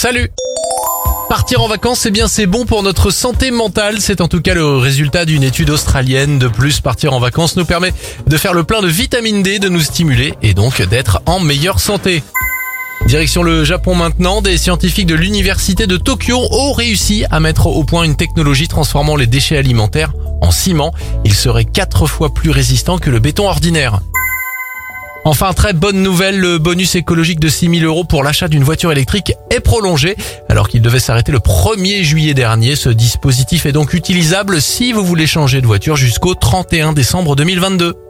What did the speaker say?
Salut Partir en vacances, c'est bien, c'est bon pour notre santé mentale. C'est en tout cas le résultat d'une étude australienne. De plus, partir en vacances nous permet de faire le plein de vitamine D, de nous stimuler et donc d'être en meilleure santé. Direction le Japon maintenant, des scientifiques de l'université de Tokyo ont réussi à mettre au point une technologie transformant les déchets alimentaires en ciment. Il serait quatre fois plus résistant que le béton ordinaire. Enfin, très bonne nouvelle, le bonus écologique de 6000 euros pour l'achat d'une voiture électrique est prolongé. Alors qu'il devait s'arrêter le 1er juillet dernier, ce dispositif est donc utilisable si vous voulez changer de voiture jusqu'au 31 décembre 2022.